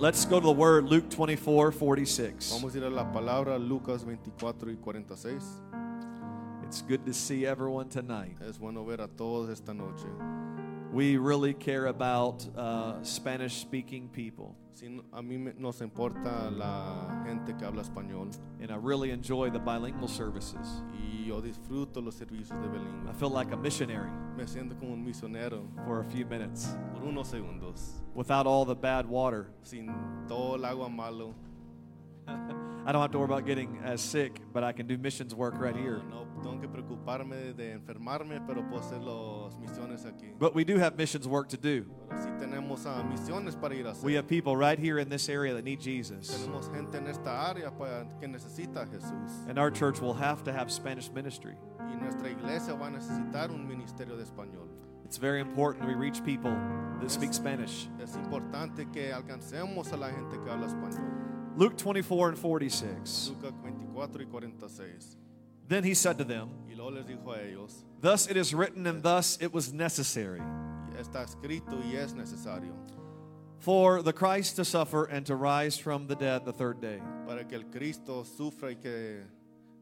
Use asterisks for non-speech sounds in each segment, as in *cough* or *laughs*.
Let's go to the word Luke 24 46. Vamos a ir a la palabra Lucas 24 y 46. It's good to see everyone tonight. Es bueno ver a todos esta noche. We really care about uh, Spanish speaking people, Sí, a mí nos importa la gente que habla español and I really enjoy the bilingual services. y yo disfruto los servicios de I feel like a missionary Me siento como un misionero for a few minutes por unos segundos. without all the bad water. Sin todo el agua malo. *laughs* I don't have to worry about getting as sick, but I can do missions work right here. No tengo que preocuparme de enfermarme, pero puedo hacer las misiones aquí. But we do have missions work to do. Pero sí tenemos ah, misiones para ir a hacer. We have people right here in this area that need Jesus. Tenemos gente en esta área para, que necesita a Jesús. And our church will have to have Spanish ministry. Y nuestra iglesia va a necesitar un ministerio de español. It's very important we reach people that speak Spanish. Es importante que alcancemos a la gente que habla español. Luke 24 and 46. Lucas 24 y 46. Then he said to them, Y luego les dijo a ellos, Thus it is written, and thus it was necessary está escrito y es necesario for the Christ to suffer and to rise from the dead the third day, para que el Cristo sufra y que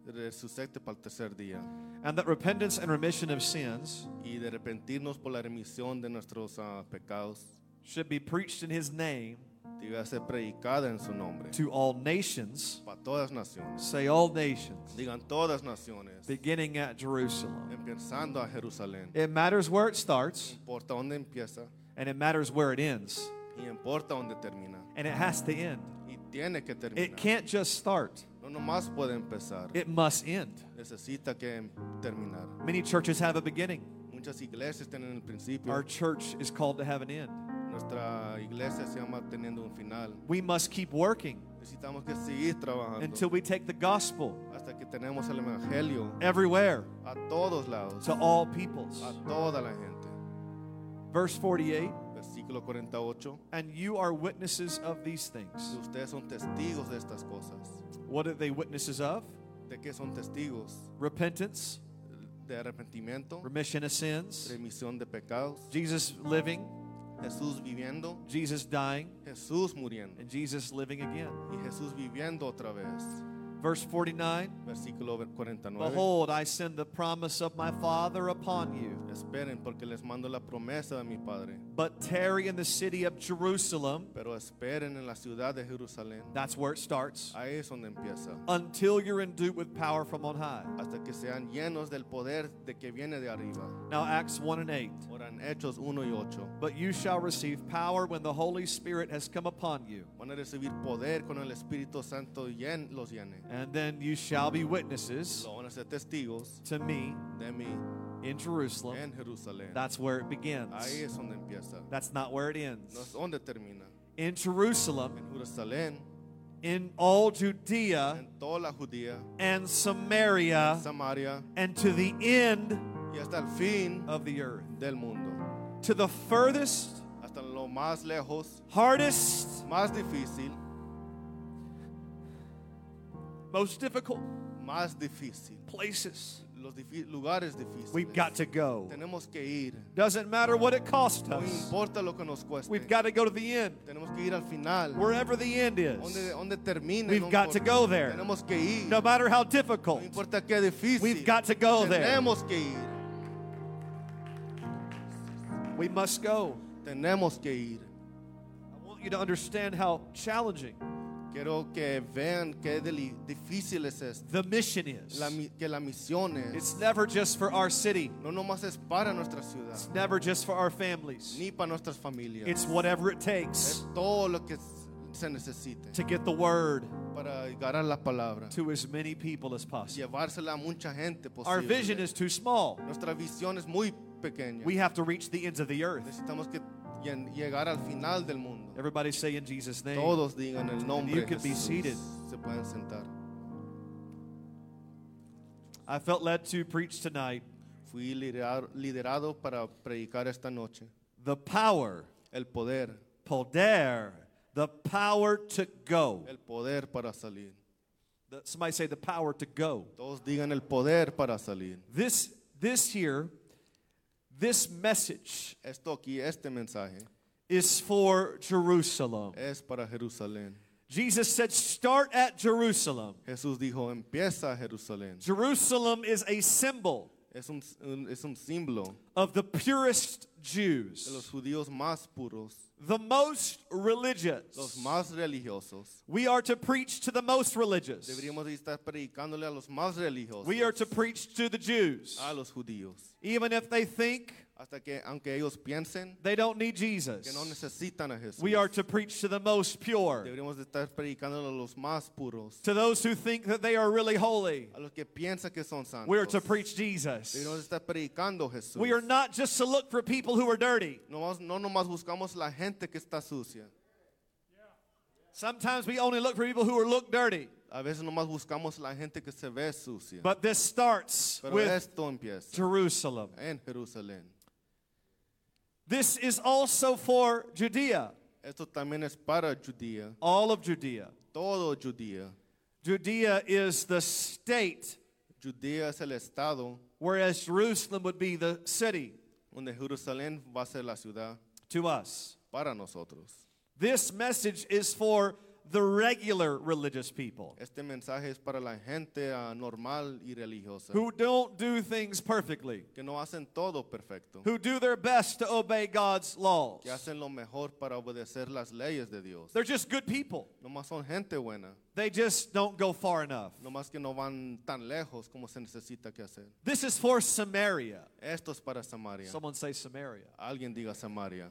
resucite para el tercer día. and that repentance and remission of sins Y de arrepentirnos por la remisión de nuestros ah, pecados. should be preached in his name Diga ser predicada en su nombre. to all nations. Para todas naciones. Say all nations, Digan todas naciones. beginning at Jerusalem. Empezando a Jerusalén. It matters where it starts, Importa dónde empieza and it matters where it ends, y importa dónde termina. and it has to end. Y tiene que terminar. It can't just start, No nomás puede empezar. it must end. Necesita que em- terminar. Many churches have a beginning. Muchas iglesias tienen el principio. Our church is called to have an end. Nuestra iglesia se llama teniendo un final. We must keep working Necesitamos que seguir trabajando until we take the gospel hasta que tenemos el evangelio everywhere a todos lados, to all peoples. a toda la gente. Verse 48 Versículo 48. And you are witnesses of these Y things. ustedes son testigos de estas cosas. What are they witnesses of? ¿De qué son testigos? Repentance, De arrepentimiento, remission of sins, remisión de pecados, Jesus living, Jesús viviendo, Jesus dying, Jesús muriendo and Jesus living again. y Jesús viviendo otra vez. Verse 49 Versículo 49. Behold, I send the promise of my Father upon you. Esperen porque les mando la promesa de mi Padre. But tarry in the city of Jerusalem. Pero esperen en la ciudad de Jerusalén. That's where it starts. Ahí es donde empieza. Until you're endued with power from on high. Hasta que sean llenos del poder de que viene de arriba. Now, Acts 1 and 8. En Hechos 1 y 8. But you shall receive power when the Holy Spirit has come upon you. Van a recibir poder con el Espíritu Santo llen- los llene. And then you shall be witnesses Lo van a ser testigos to me de mí in Jerusalem. en Jerusalén. That's where it begins. Ahí es donde empieza. That's not where it No ends. es donde termina. In Jerusalem, En Jerusalén, in all Judea en toda la Judía, and Samaria, Samaria and to the end y hasta el fin of the earth. del mundo. To the furthest, Hasta lo más lejos, hardest, más difícil, most difficult más difícil. places Los lugares difíciles. we've got to go. Tenemos que ir. Doesn't matter what it costs No us. importa lo que nos cueste. We've got to go to the end. Tenemos que ir al final. Wherever the end is. donde termine. We've no got to go there. Tenemos que ir. No matter how No difficult. importa qué difícil. We've got to go there. Tenemos que ir. We must go. Tenemos que ir. I want you to understand how challenging Quiero que vean qué difícil es esto. the mission is. La que la misión es. It's never just for our city, No nomás es para nuestra ciudad. it's never just for our families. Ni para nuestras familias. It's whatever it takes. es todo lo que se necesite. to get the word Para llegar a la palabra. to as many people as possible. Llevársela a mucha gente posible. Our vision is too small. Nuestra visión es muy pequeña. We have to reach the ends of the earth. Necesitamos que llegar al final del mundo. Everybody say in Jesus' name. Todos digan el nombre you could be seated. Se pueden sentar. I felt led to preach tonight Fui liderado para predicar esta noche. the power, El poder, poder, the power to go. el poder para salir. The- Somebody say the power to go. Todos digan el poder para salir. This, this here, this message Esto aquí, este mensaje, is for Jerusalem. es para Jerusalén. Jesus said, Start at Jerusalem. Jesús dijo, empieza Jerusalén. Jerusalem is a symbol Es un, es un símbolo of the purest de los Jews, judíos más puros, the most religious. los más religiosos. We are to preach to the most religious. Deberíamos estar predicándole a los más religiosos, We are to preach to the Jews, a los judíos. even if they think Hasta que, aunque ellos piensen they don't need que no Jesus. necesitan a Jesús, We are to preach to the most pure, deberíamos de estar predicándole a los más puros, to those who think that they are really holy. a los que piensan que son santos. We are to preach Jesus. Deberíamos de estar predicando a Jesús. We are not just to look for people who are dirty. no, más- no nomás buscamos la gente que está sucia. Sometimes we only look for people who are look dirty. A veces nomás buscamos la gente que se ve sucia. But this starts Pero with esto empieza Jerusalem. en Jerusalén. This is also for Judea, Esto también es para Judía, all of Judea. todo Judea. Judea is the state, Judea es el estado whereas Jerusalem would be the city donde Jerusalén va a ser la ciudad to us. para nosotros. This message is for the regular religious people Este mensaje es para la gente ah, normal y religiosa who don't do things perfectly, que no hacen todo perfecto, who do their best to obey God's laws. que hacen lo mejor para obedecer las leyes de Dios. They're just good people. Nomás son gente buena, They just don't go far enough. nomás que no van tan lejos como se necesita que hacer. This is for Samaria. Esto es para Samaria. Someone say Samaria. Alguien diga Samaria.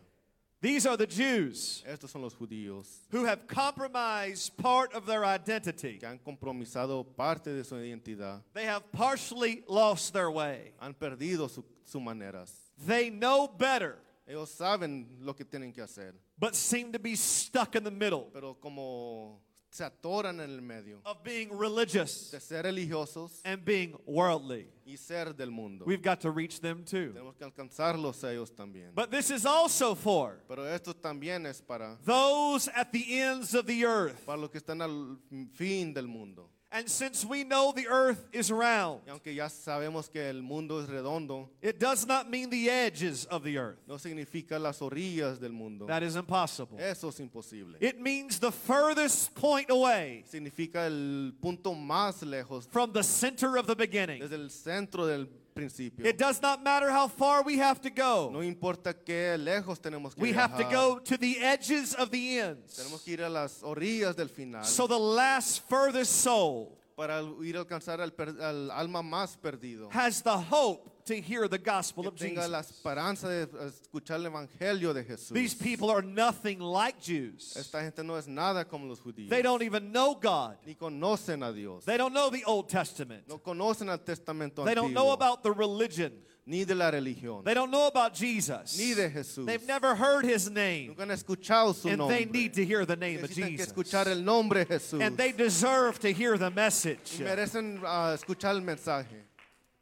These are the Jews Estos son los judíos who have compromised part of their identity. que han compromisado parte de su identidad, They have partially lost their way. han perdido sus maneras. They know better, Ellos saben lo que tienen que hacer, but seem to be stuck in the middle pero como se atoran en el medio of being religious de ser religiosos and being worldly. y ser del mundo. We've got to reach them too. Tenemos que alcanzarlos a ellos también. But this is also for Pero esto también es para, those at the ends of the earth. para los que están al fin del mundo. And since we know the earth is round, Y aunque ya sabemos que el mundo es redondo, it does not mean the edges of the earth. no significa las orillas del mundo. That is impossible. Eso es imposible. It means the furthest point away Significa el punto más lejos from the center of the beginning. desde el centro del principio. It does not matter how far we have to go. No importa qué lejos tenemos que We have to go to the edges of the ends. Tenemos que ir a las orillas del final So the last furthest soul para ir a alcanzar al, per- al alma más perdido. has the hope to hear the gospel of tenga la Jesus. esperanza de escuchar el evangelio de Jesús. These people are nothing like Jews. Esta gente no es nada como los judíos. They don't even know God. Ni conocen a Dios. They don't know the Old Testament. No conocen al testamento They don't know antiguo. about the religion. Ni de la religión. They don't know about Jesus. Ni de Jesús. They've never heard his name. Nunca han escuchado su And nombre. they need to hear the name of Necesitan que Jesus. escuchar el nombre de Jesús. And they deserve to hear the message. Y merecen ah, escuchar el mensaje.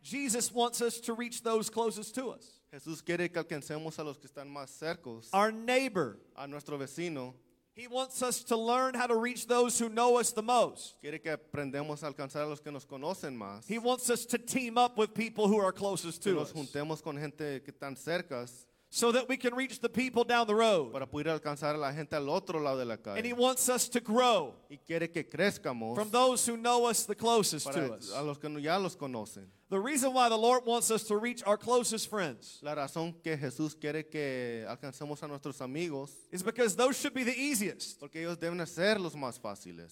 Jesus wants us to reach those closest to us. Jesús quiere que alcancemos a los que están más cercos, Our neighbor. a nuestro vecino. He wants us to learn how to reach those who know us the most. Quiere que aprendamos a alcanzar a los que nos conocen más. He wants us to team up with people who are closest Que to nos us juntemos con gente que están cercas so that we can reach the people down the road. para poder alcanzar a la gente al otro lado de la calle. And he wants us to grow Y quiere que crezcamos from those who know us the closest para to us. a los que ya los conocen. The reason why the Lord wants us to reach our closest friends La razón que Jesús quiere que alcancemos a nuestros amigos, is because those should be the easiest porque ellos deben ser los más fáciles,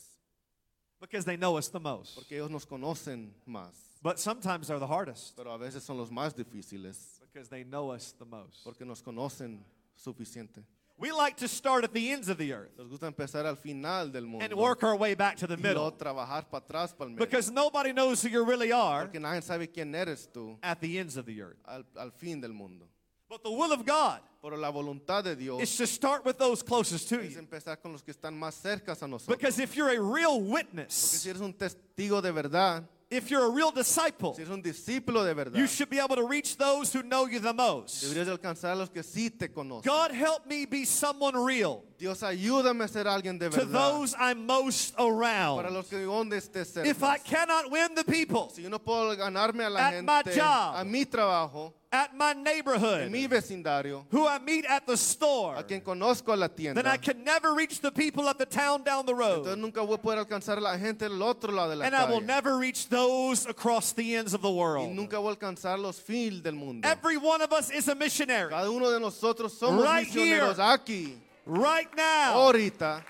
because they know us the most. porque ellos nos conocen más. But sometimes they're the hardest Pero a veces son los más difíciles, because they know us the most. porque nos conocen suficiente. We like to start at the ends of the earth Nos gusta empezar al final del mundo and work our way back to the y middle trabajar para atrás, para el medio. because nobody knows who you really are Porque nadie sabe quién eres tú at the ends of the earth. al, al fin del mundo. But the will of God Pero la voluntad de Dios is to start with those closest to es you. empezar con los que están más cercas a nosotros. Because if you're a real witness, Porque si eres un testigo de verdad, if you're a real disciple, si eres un discípulo de verdad, you should be able to reach those who know you the most. deberías alcanzar a los que sí te conocen. God help me be someone real Dios, ayúdame a ser alguien de to those I'm most Para around. los que donde esté cerca. If I cannot win the people, si yo no puedo ganarme a la At my gente, job, a mi trabajo, at my en neighborhood, mi vecindario, who I meet at the store, a quien conozco a la then I can never reach the people at the town down the entonces road. nunca voy a poder alcanzar a la gente del otro lado de la And I will never reach those across the ends of the Y world. nunca voy a alcanzar los del mundo. Every one of us is a missionary. Cada uno de nosotros somos Right misioneros here. aquí, Right now, ahorita.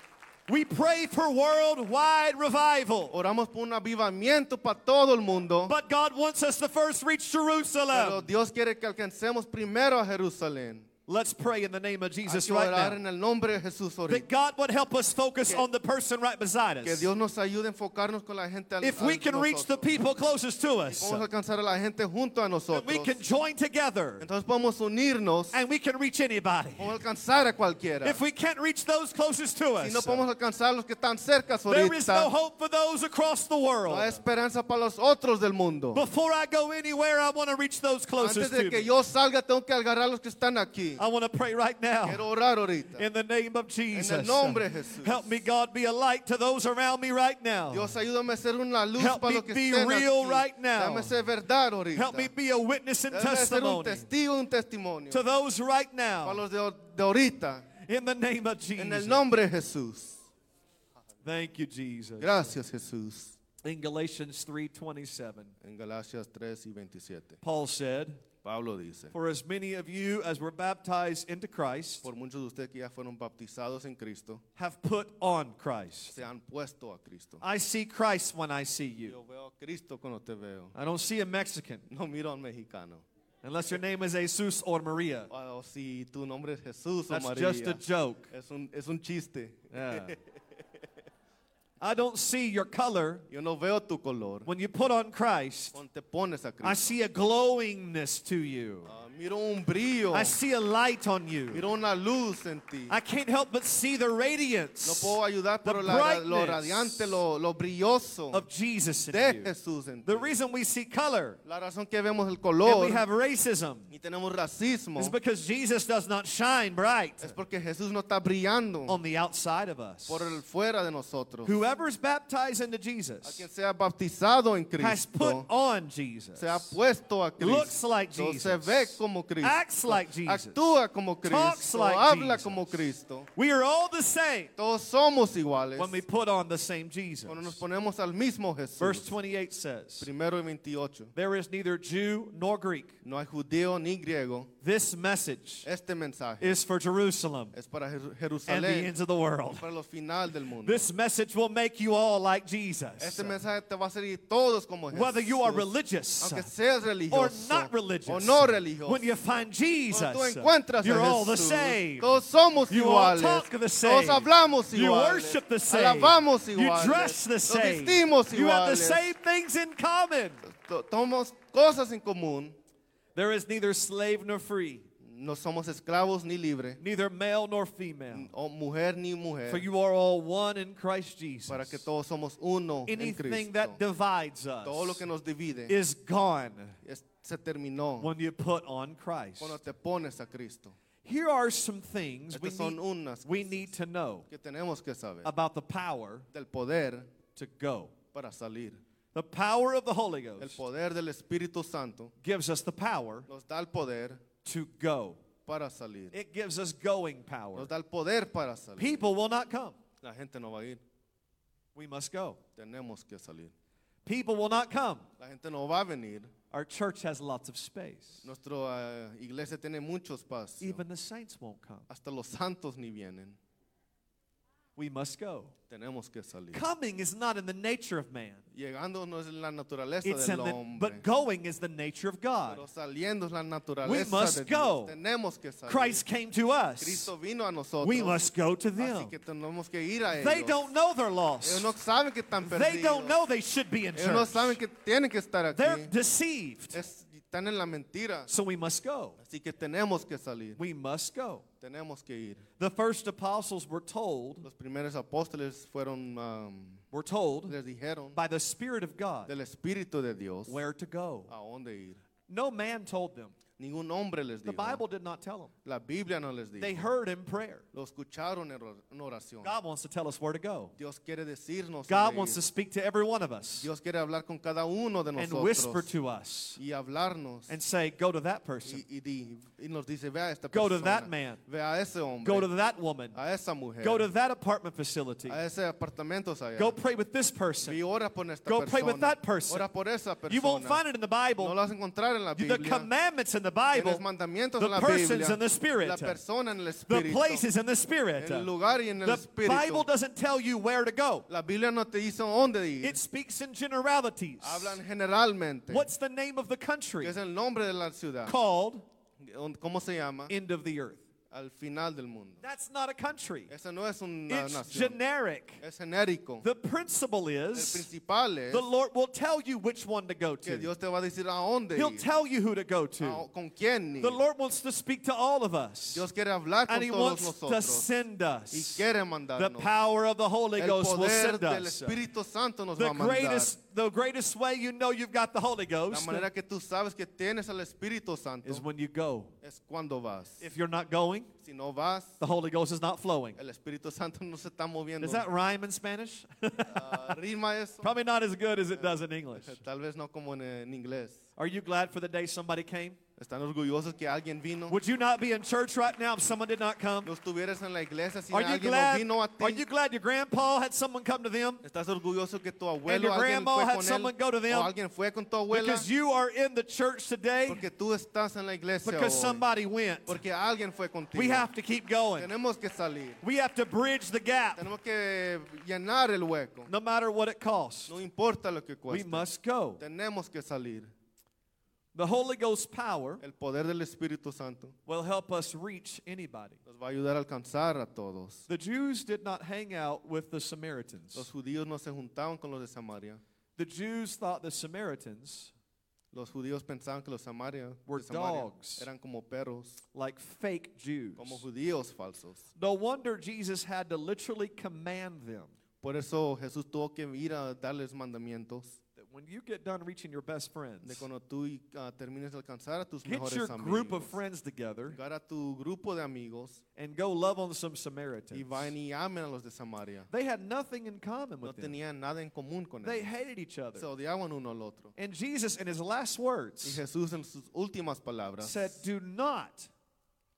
We pray for worldwide revival. Oramos por un avivamiento para todo el mundo. But God wants us to first reach Jerusalem. Pero. Dios quiere que alcancemos primero a Jerusalén. Let's pray in the name of Jesus right now. en el de Jesús That. God would help us focus on the person right beside Que us. Dios nos ayude con la gente al, If we can reach the people closest to us, Podemos alcanzar a la gente junto a that nosotros. we can join together Entonces unirnos. and we can reach anybody. Podemos alcanzar a cualquiera. If we can't reach those closest to Si no us, podemos alcanzar los que están cerca there is no hope for those across the no world. esperanza para los otros del mundo. Before I go anywhere, I want to reach those Antes closest de to que me. yo salga, tengo que agarrar los que están aquí. I want to pray right now. Quiero orar ahorita. In the name of Jesus. nombre de Jesús. Help me, God, be a light to those around me right now. Dios, ayúdame a ser una luz Help para los que be estén real aquí. right now. Dame ser verdad ahorita. Help me be a witness and Dame ser un testimony testigo, un testimonio. to those right Para now. los de, de ahorita. In the name of En el Jesus. nombre de Jesús. Thank you, Jesus. Gracias, Jesús. In Galatians 3:27, En Galacias 3 y 27. Paul said, Pablo dice, "For as many of you as were baptized into Christ por muchos de ustedes que ya fueron bautizados en Cristo, have put on Christ." se han puesto a Cristo. I see Christ when I see you. Yo veo a Cristo cuando te veo. I don't see a Mexican No miro un mexicano. unless your name is Jesus or Maria. O si tu nombre es Jesús o That's María. just a joke. Es un, es un chiste. Yeah. *laughs* I don't see your color Yo no veo tu color. when you put on Christ. Cuando te pones a I Cristo. I see a glowingness to you. Ah, miro un brillo. I see a light on you. Miro una luz en ti. I can't help but see the No radiance puedo ayudar, the pero la- lo radiante, lo, lo brilloso of Jesus in de you. Jesús en. The reason we see color La razón que vemos el and we have racism y tenemos racismo is because Jesus does not shine bright es porque Jesús no está brillando on the outside of us. por el fuera de nosotros. Whoever is baptized into A Jesus quien sea bautizado en has put on Jesus. se ha puesto a Cristo. Looks like Se Jesus. ve como Cristo. Acts like Jesus. Actúa como Talks like Habla Jesus. como Cristo. We are all the same Todos somos iguales when we put on the same Jesus. cuando nos ponemos al mismo Jesús. Verse 28 says, Primero 28. There is neither Jew nor Greek. No hay judío ni griego. This message Este mensaje is for Jerusalem es para Jeru- and the ends of the world. para los final del mundo. This message will make you all like Jesus. Este mensaje te va a hacer todos como Jesús. Whether you are religious aunque seas religioso or not religious, o no religioso. when you find Jesus, tú encuentras you're a all the same. todos somos You all talk the same. Todos hablamos You iguales. worship the same. Alabamos You iguales. dress the same. Nos vestimos You have the same things in common. To- Tomamos cosas en común. There is neither slave nor free, No somos esclavos ni libres. neither male nor female. O mujer ni mujer. For you are all one in Christ Jesus. para que todos somos uno en Anything Cristo. that divides us Todo lo que nos divide is gone es- se terminó when you put on Christ. cuando te pones a Cristo. Here are some things we need, we need to know que tenemos que saber about the power del poder to go. para salir. The power of the Holy El Ghost poder del Espíritu Santo gives us the power nos da el poder to go. para salir. It gives us going power. Nos da el poder para salir. People will not come. La gente no va a ir. We must go. Tenemos que salir. People will not come. La gente no va a venir. Our church has lots of space. Nuestra eh, iglesia tiene mucho espacio. Even the saints won't come. Hasta los santos ni vienen. We must go. Tenemos que salir. Coming is not in the nature of man. Llegando no es la naturaleza It's in del the, hombre. but going is the nature of God. Pero saliendo es la naturaleza must de Dios. go. Tenemos que salir. Christ came to us. Cristo vino a nosotros. We must go to Así them. que tenemos que ir a ellos. They don't know they're Ellos lost. no saben que están perdidos. They don't know they should be in Ellos no saben que tienen que estar aquí. They're deceived. Es- están en la mentira. So we must go. Así que tenemos que salir. We must go. Tenemos que ir. The first apostles were told, Los primeros apóstoles fueron, um, were told les dijeron by the Spirit of God del Espíritu de Dios where to go. a dónde ir. No man told them. Ningún hombre les The dijo. Bible did not tell them. La Biblia no les They heard in prayer. Lo escucharon en oración. God wants to tell us where to go. Dios quiere decirnos. God wants to speak to every one of us Dios quiere hablar con cada uno de and whisper to us y hablarnos. and say, Go to that person. y, y di- y nos dice, ve a esta Go persona. to that man. Ve a ese hombre. Go to that woman. a esa mujer. Go to that apartment facility. a ese apartamento allá. Go pray with this person. y ora por esta Go persona. pray with that person. Ora por esa persona. You won't find it in the no Bible. lo vas a encontrar en la The commandments in the en Bible, mandamientos the la persons in the Spirit, la persona en el the places in the Spirit. en el lugar y en el The. Bible doesn't tell you where to go. la Biblia no te dice dónde ir. It speaks in generalities. What's the name of the country que es el nombre de la ciudad. called ¿Cómo se llama? end of the earth? Al final del mundo. That's not a country. Esa no es una It's nación. generic. Es genérico. The principle el is principal es the Lord will tell you which one to go que to. Dios te va a decir a dónde He'll ir. tell you who to go a- to. Ah, con quién ir. The Lord wants to speak to all of us. Dios quiere hablar con And He todos wants to nosotros. send y us. quiere The mandarnos. power of the Holy el Ghost will poder send del us. Espíritu Santo nos The va a mandar. greatest, the greatest way you know you've got the Holy La Ghost manera que tú sabes que tienes al Espíritu Santo is when you go. es cuando vas. If you're not going, si no vas, the Holy Ghost is not flowing. el Espíritu Santo no se está moviendo. Does that rhyme in Spanish? Ah, rima eso. Probably not as good as it does in English. Tal vez no como en, en inglés. Are you glad for the day somebody came? ¿Están orgullosos que alguien vino? Would you not be in church right now if someone did not come? ¿No estuvieras en la iglesia si Are you alguien no glad? vino a ti? Are you glad your grandpa had someone come to them? ¿Estás orgulloso que tu And your grandma had someone go to them? ¿O alguien fue con tu abuela? Because you are in the church today Porque tú estás en la iglesia because hoy. somebody went. Porque alguien fue contigo. We have to keep going. Tenemos que salir. We have to bridge the gap Tenemos que llenar el hueco. no matter what it costs. No importa lo que We must go. Tenemos que salir. The Holy Ghost power El poder del Espíritu Santo will help us reach anybody. nos va a ayudar a alcanzar a todos. The Jews did not hang out with the Los Samaritans. judíos no se juntaban con los de Samaria. The Jews thought the Samaritans Los judíos pensaban que los Samaria, Were Samaria dogs. eran como perros, like fake Jews. como judíos falsos. No wonder Jesus had to literally command them Por eso Jesús tuvo que ir a darles mandamientos when you get done reaching your best de friends, cuando tú ah, termines de alcanzar a tus get mejores your group of amigos. friends together Llegar a tu grupo de amigos and go love on some y Samaritans. vayan y amen a los de Samaria. They had nothing in common No with them. tenían nada en común con They ellos. hated each other. Se odiaban uno al otro. And Jesus, in his last Y words, Jesús en sus últimas palabras said, Do not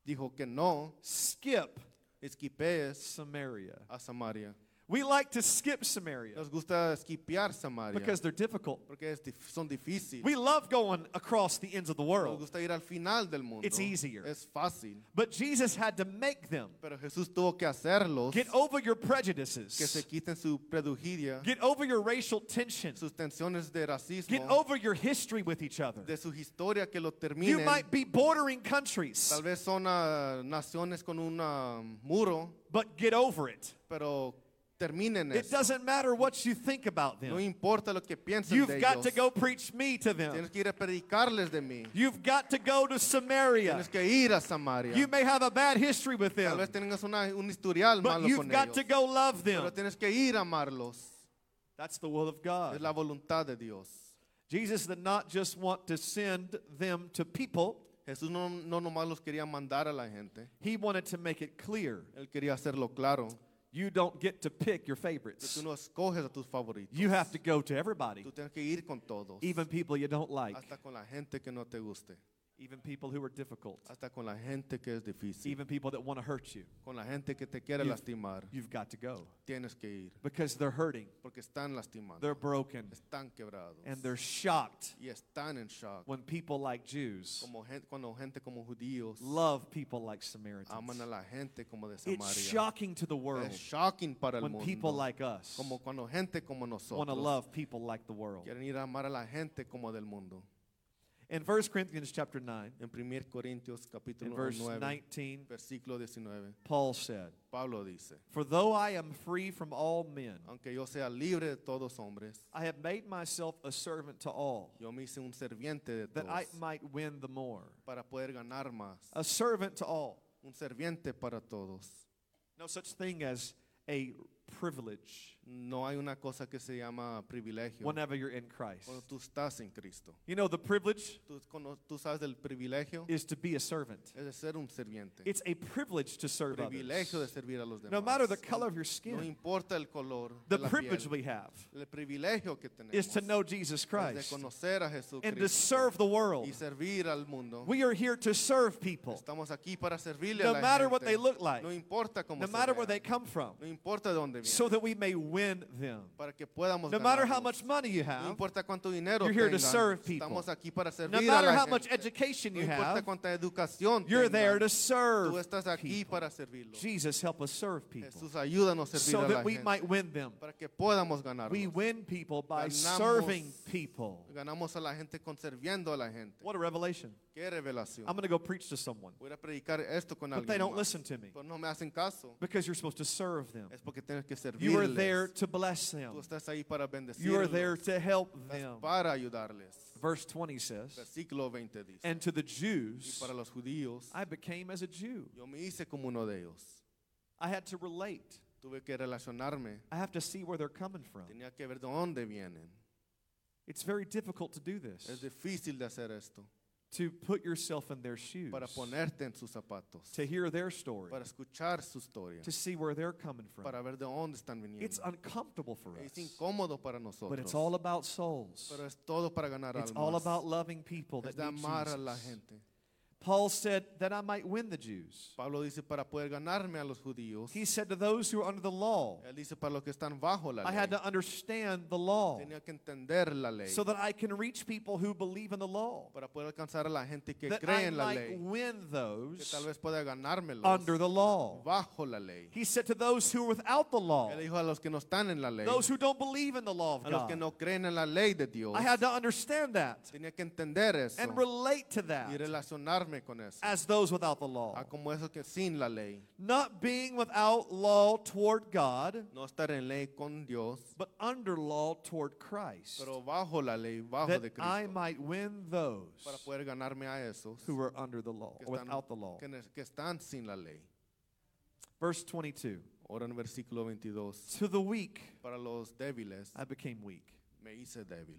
dijo que no skip esquipees Samaria. a Samaria. We like to skip Samaria Nos gusta esquipear Samaria because they're difficult. porque son difíciles. We love going across the ends of the Nos world, gusta ir al final del mundo. It's easier. Es fácil. but Jesus had to make them Pero Jesús tuvo que hacerlos get over your que se prejudices, quiten su prejuicio, get over your racial tension, sus tensiones de racismo, get over your history with each other. de su historia que lo You might be bordering countries, Tal vez son ah, naciones con un ah, muro, but get over it. pero terminen It eso. doesn't matter what you think about No them. importa lo que piensen You've de got ellos. to go preach me to them. Tienes que ir a predicarles de mí. You've got to go to Samaria. Tienes que ir a Samaria. You may have a bad history with Tal them, vez tengas una- un historial but malo you've con got ellos. to go love Pero them. tienes que ir a amarlos. That's the will of Es God. la voluntad de Dios. Jesus did not just want to send them to people, Jesús no, no nomás los quería mandar a la gente. he wanted to make it clear Él quería hacerlo claro. You don't get to pick your favorites. tú no escoges a tus favoritos. You have to go to everybody, Tú tienes que ir con todos. even people you don't like, Hasta con la gente que no te guste. Even people who are difficult, Hasta con la gente que es difícil. even people that want to hurt you. Con la gente que te quiere You've- lastimar. You've got to go Tienes que ir. because they're hurting, Porque están lastimando. they're broken, Están quebrados. and they're shocked Y están en shock. when people like Jews Como gente, cuando gente como judíos love people like aman a Samaritans. la gente como de It's shocking to the world Es shocking para el when mundo. people like us como cuando gente como want to love people like the world. quieren ir a amar a la gente como del mundo. In 1 Corinthians chapter 9, En 1 Corintios in capítulo verse 9, 19, versículo 19, Paul said, Pablo dice, For though I am free from all men, aunque yo sea libre de todos hombres, I have made myself a servant to all, yo me hice un serviente de that I might win the more. para poder ganar más. A servant to all. Un serviente para todos. No such thing as a privilege No hay una cosa que se llama privilegio whenever you're in Christ. cuando tú estás en Cristo. You know, the privilege Tú, cono- tú sabes del privilegio is to be a servant. es de ser un. It's a privilege to serve privilegio de others. servir a los demás. No matter the color of your No skin, importa el color the de la privilege piel. we have El privilegio que tenemos is to know Jesus es de Christ conocer a and to Jesucristo serve the world. y servir al mundo. We are here to serve people, Estamos aquí para servirle a no la matter gente. what they look like, no importa cómo no se matter where vean. they come from, No importa de dónde vienen. so that we may win them. para que podamos No matter how much money you No have, importa cuánto dinero You're here to serve people. Estamos aquí para servir no a matter la how much education No you have, cuánta educación you're tengan, there to Tú serve estás aquí people. para servirlo. Jesus, help us serve people Jesús, ayúdanos a servir so a la that we gente might win them. para que podamos. We win people by Ganamos- serving people. Ganamos a la gente con sirviendo a la gente. What a revelation. Qué revelación. I'm going to go preach to someone, Voy a predicar esto con but they don't más. listen to me Pero no me hacen caso. because you're supposed to serve them. Es porque tienes que You are there servirles. to bless them. Tú estás ahí para You are there to help them. para ayudarles. Verse 20 says, Versículo 20 dice. And to the Y Jews, para los judíos, I became as a Jew. yo me hice como uno de ellos. I had to relate. Tuve que relacionarme. I have to see where they're coming from. Tenía que ver de dónde vienen. It's very difficult to do Es this, difícil de hacer esto. To put yourself in their shoes, Para ponerte en sus zapatos. to hear their story, Para escuchar su historia. to see where they're coming from. Para ver de dónde están It's uncomfortable for Es us, incómodo para but it's all about souls. Pero es todo para ganar It's all about loving people Es that de need amar a la Jesus. gente. Paul said that I might win the Jews. Pablo dice para poder ganarme a los judíos. He said to those who are under the law, Él dice para los que están bajo la ley. I had to understand the law Tenía que entender la ley. so that I can reach people who believe in the law. Para poder alcanzar a la gente que That cree I en la might ley. win Que those tal vez pueda ganármelos under the law. bajo la ley. He said to those who are without the law, Él dijo a los que no están en la ley. those who don't believe in the law of A los que God, no creen en la ley de Dios. I had to understand that Tenía que entender eso. and relate to Y that relacionarme con eso. as those without the law. A como eso que sin la ley. Not being without law toward God, No estar en ley con Dios. but under law toward Christ, Pero bajo la ley, bajo that de I Cristo. might win those Para poder ganarme a esos who are under the law, que están, without the law. que ne- que están sin la ley. Verse 22 Ahora en versículo 22. To the weak Para los débiles I became weak, me hice débil.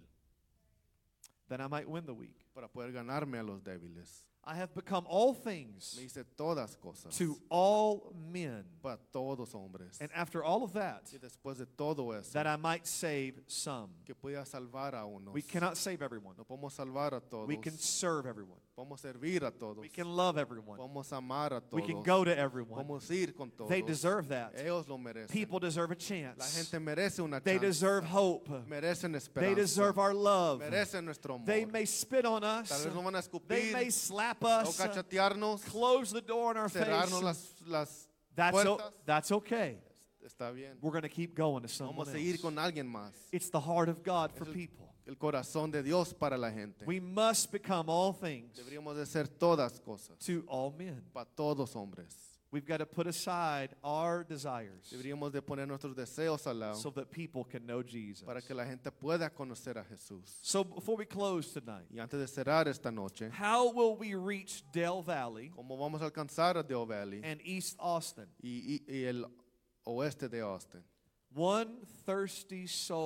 that I might win the weak. Para poder ganarme a los débiles. I have become all things Me hice todas cosas. to all men. Para todos hombres. And after all of that, Y después de todo eso. that I might save some. que pueda salvar a uno. We cannot save everyone. No podemos salvar a todos. We can serve everyone. Podemos servir a todos. We can love everyone. Podemos amar a We can go to everyone. Podemos ir con todos. They deserve that. Ellos lo merecen. People deserve a La chance. gente merece una They chance. deserve hope. Merecen They deserve our love. Merecen nuestro amor. They may spit on Tal us. vez nos van a They may slap o us. cachatearnos, Close the door in our cerrarnos face. las, las That's, o- puertas. that's okay. Está bien. We're going to keep going to someone Vamos else. con alguien más. It's the heart of God for people. El corazón de Dios para la gente. We must become all things Deberíamos de ser todas cosas. to all men. Para todos hombres. We've got to put aside our desires Deberíamos de poner nuestros deseos al lado. so that people can know Jesus. para que la gente pueda conocer a Jesús. So before we close tonight, Y antes de cerrar esta noche, how will we reach Del Valle ¿cómo vamos a alcanzar a Valley and East Austin? y, y- y el oeste de Austin? One thirsty soul